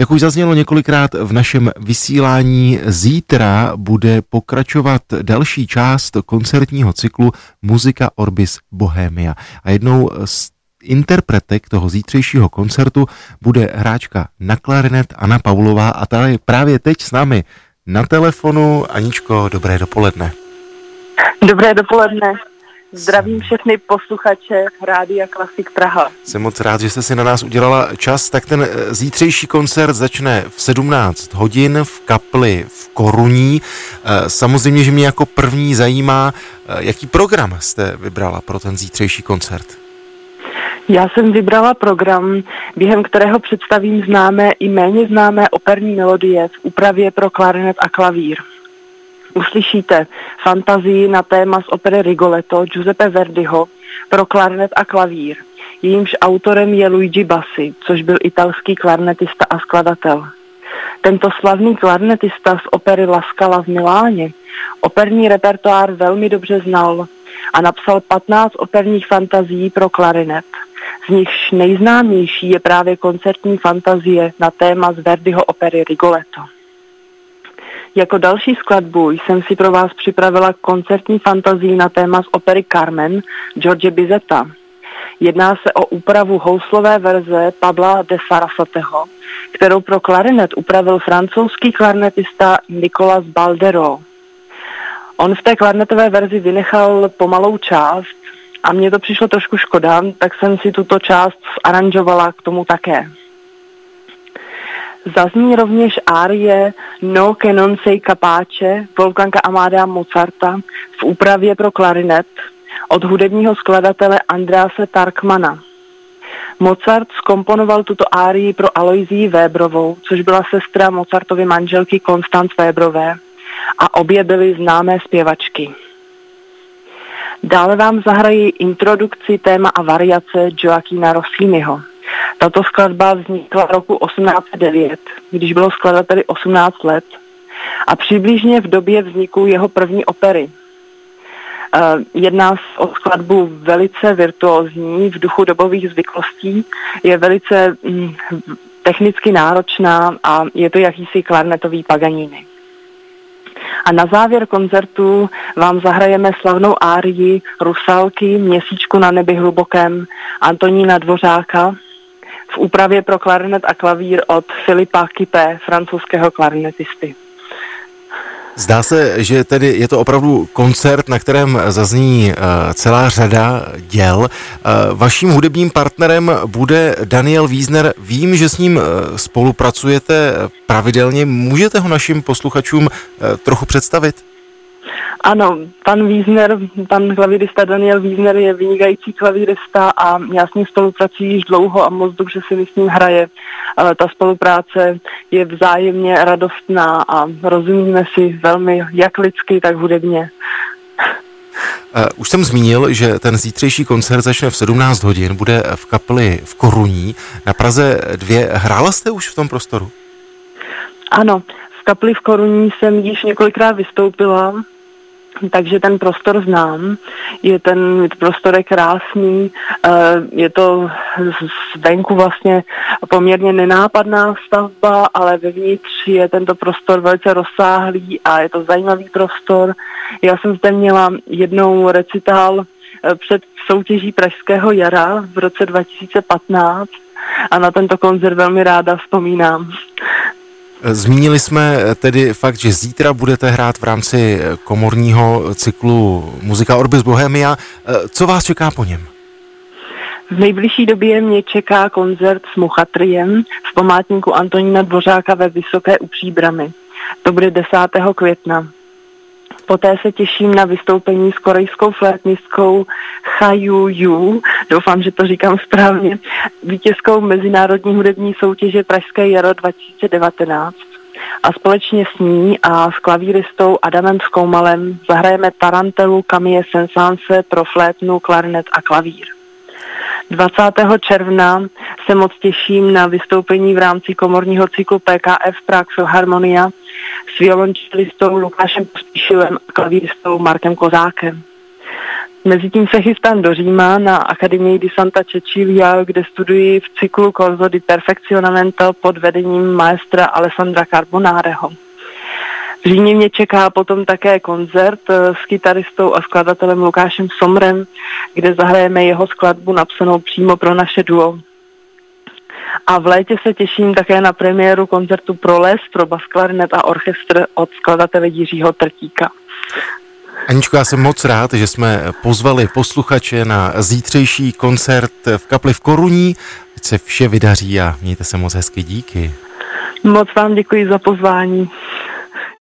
Jak už zaznělo několikrát v našem vysílání, zítra bude pokračovat další část koncertního cyklu Muzika Orbis Bohemia. A jednou z interpretek toho zítřejšího koncertu bude hráčka na klarinet Anna Pavlová a ta je právě teď s námi na telefonu. Aničko, dobré dopoledne. Dobré dopoledne. Zdravím všechny posluchače Rádia Klasik Praha. Jsem moc rád, že jste si na nás udělala čas. Tak ten eh, zítřejší koncert začne v 17 hodin v kapli v Koruní. Eh, samozřejmě, že mě jako první zajímá, eh, jaký program jste vybrala pro ten zítřejší koncert. Já jsem vybrala program, během kterého představím známé i méně známé operní melodie v úpravě pro klarinet a klavír uslyšíte fantazii na téma z opery Rigoletto Giuseppe Verdiho pro klarnet a klavír. Jejímž autorem je Luigi Bassi, což byl italský klarnetista a skladatel. Tento slavný klarnetista z opery Laskala v Miláně operní repertoár velmi dobře znal a napsal 15 operních fantazí pro klarinet. Z nichž nejznámější je právě koncertní fantazie na téma z Verdiho opery Rigoletto. Jako další skladbu jsem si pro vás připravila koncertní fantazii na téma z opery Carmen George Bizeta. Jedná se o úpravu houslové verze Pabla de Sarasateho, kterou pro klarinet upravil francouzský klarnetista Nicolas Baldero. On v té klarnetové verzi vynechal pomalou část a mně to přišlo trošku škoda, tak jsem si tuto část aranžovala k tomu také. Zazní rovněž árie No che non sei capace Wolfganga Amadea Mozarta v úpravě pro klarinet od hudebního skladatele Andrease Tarkmana. Mozart skomponoval tuto árii pro Aloizii Vébrovou, což byla sestra Mozartovy manželky Konstanc Vébrové a obě byly známé zpěvačky. Dále vám zahrají introdukci téma a variace Joaquina Rossiniho. Tato skladba vznikla roku 1809, když bylo skladateli 18 let a přibližně v době vzniku jeho první opery. Eh, jedná se o skladbu velice virtuózní v duchu dobových zvyklostí, je velice mm, technicky náročná a je to jakýsi klarnetový paganíny. A na závěr koncertu vám zahrajeme slavnou árii Rusalky Měsíčku na nebi hlubokém Antonína Dvořáka úpravě pro klarinet a klavír od Filipa Kipé, francouzského klarinetisty. Zdá se, že tedy je to opravdu koncert, na kterém zazní uh, celá řada děl. Uh, vaším hudebním partnerem bude Daniel Wiesner. Vím, že s ním uh, spolupracujete pravidelně. Můžete ho našim posluchačům trochu představit? Ano, pan Wiesner, pan klavírista Daniel Wiesner je vynikající klavírista a já s ním spolupracuji již dlouho a moc dobře si s ním hraje. Ta spolupráce je vzájemně radostná a rozumíme si velmi jak lidsky, tak hudebně. Už jsem zmínil, že ten zítřejší koncert začne v 17 hodin, bude v kapli v Koruní na Praze 2. Hrála jste už v tom prostoru? Ano, v kapli v Koruní jsem již několikrát vystoupila takže ten prostor znám. Je ten prostor je krásný, eh, je to zvenku vlastně poměrně nenápadná stavba, ale vevnitř je tento prostor velice rozsáhlý a je to zajímavý prostor. Já jsem zde měla jednou recitál eh, před soutěží Pražského jara v roce 2015 a na tento koncert velmi ráda vzpomínám. Zmínili jsme tedy fakt, že zítra budete hrát v rámci komorního cyklu Muzika Orbis Bohemia. Co vás čeká po něm? V nejbližší době mě čeká koncert s Muchatriem v památníku Antonína Dvořáka ve Vysoké u Příbramy. To bude 10. května. Poté se těším na vystoupení s korejskou flétnistkou Chayu Yu, doufám, že to říkám správně, vítězkou mezinárodní hudební soutěže Pražské jaro 2019. A společně s ní a s klavíristou Adamem Skoumalem zahrajeme Tarantelu Camille Sensanse pro flétnu, klarinet a klavír. 20. června se moc těším na vystoupení v rámci komorního cyklu PKF Prague Philharmonia s violončelistou Lukášem Pospíšilem a klavíristou Markem Kozákem. Mezitím se chystám do Říma na Akademii di Santa Cecilia, kde studuji v cyklu Corso di Perfezionamento pod vedením maestra Alessandra Carbonareho. V Římě mě čeká potom také koncert eh, s kytaristou a skladatelem Lukášem Somrem, kde zahrajeme jeho skladbu napsanou přímo pro naše duo. A v létě se těším také na premiéru koncertu pro les, pro bas, klarinet a orchestr od skladatele Jiřího Trtíka. Aničko, já jsem moc rád, že jsme pozvali posluchače na zítřejší koncert v kapli v Koruní. Ať se vše vydaří a mějte se moc hezky díky. Moc vám děkuji za pozvání.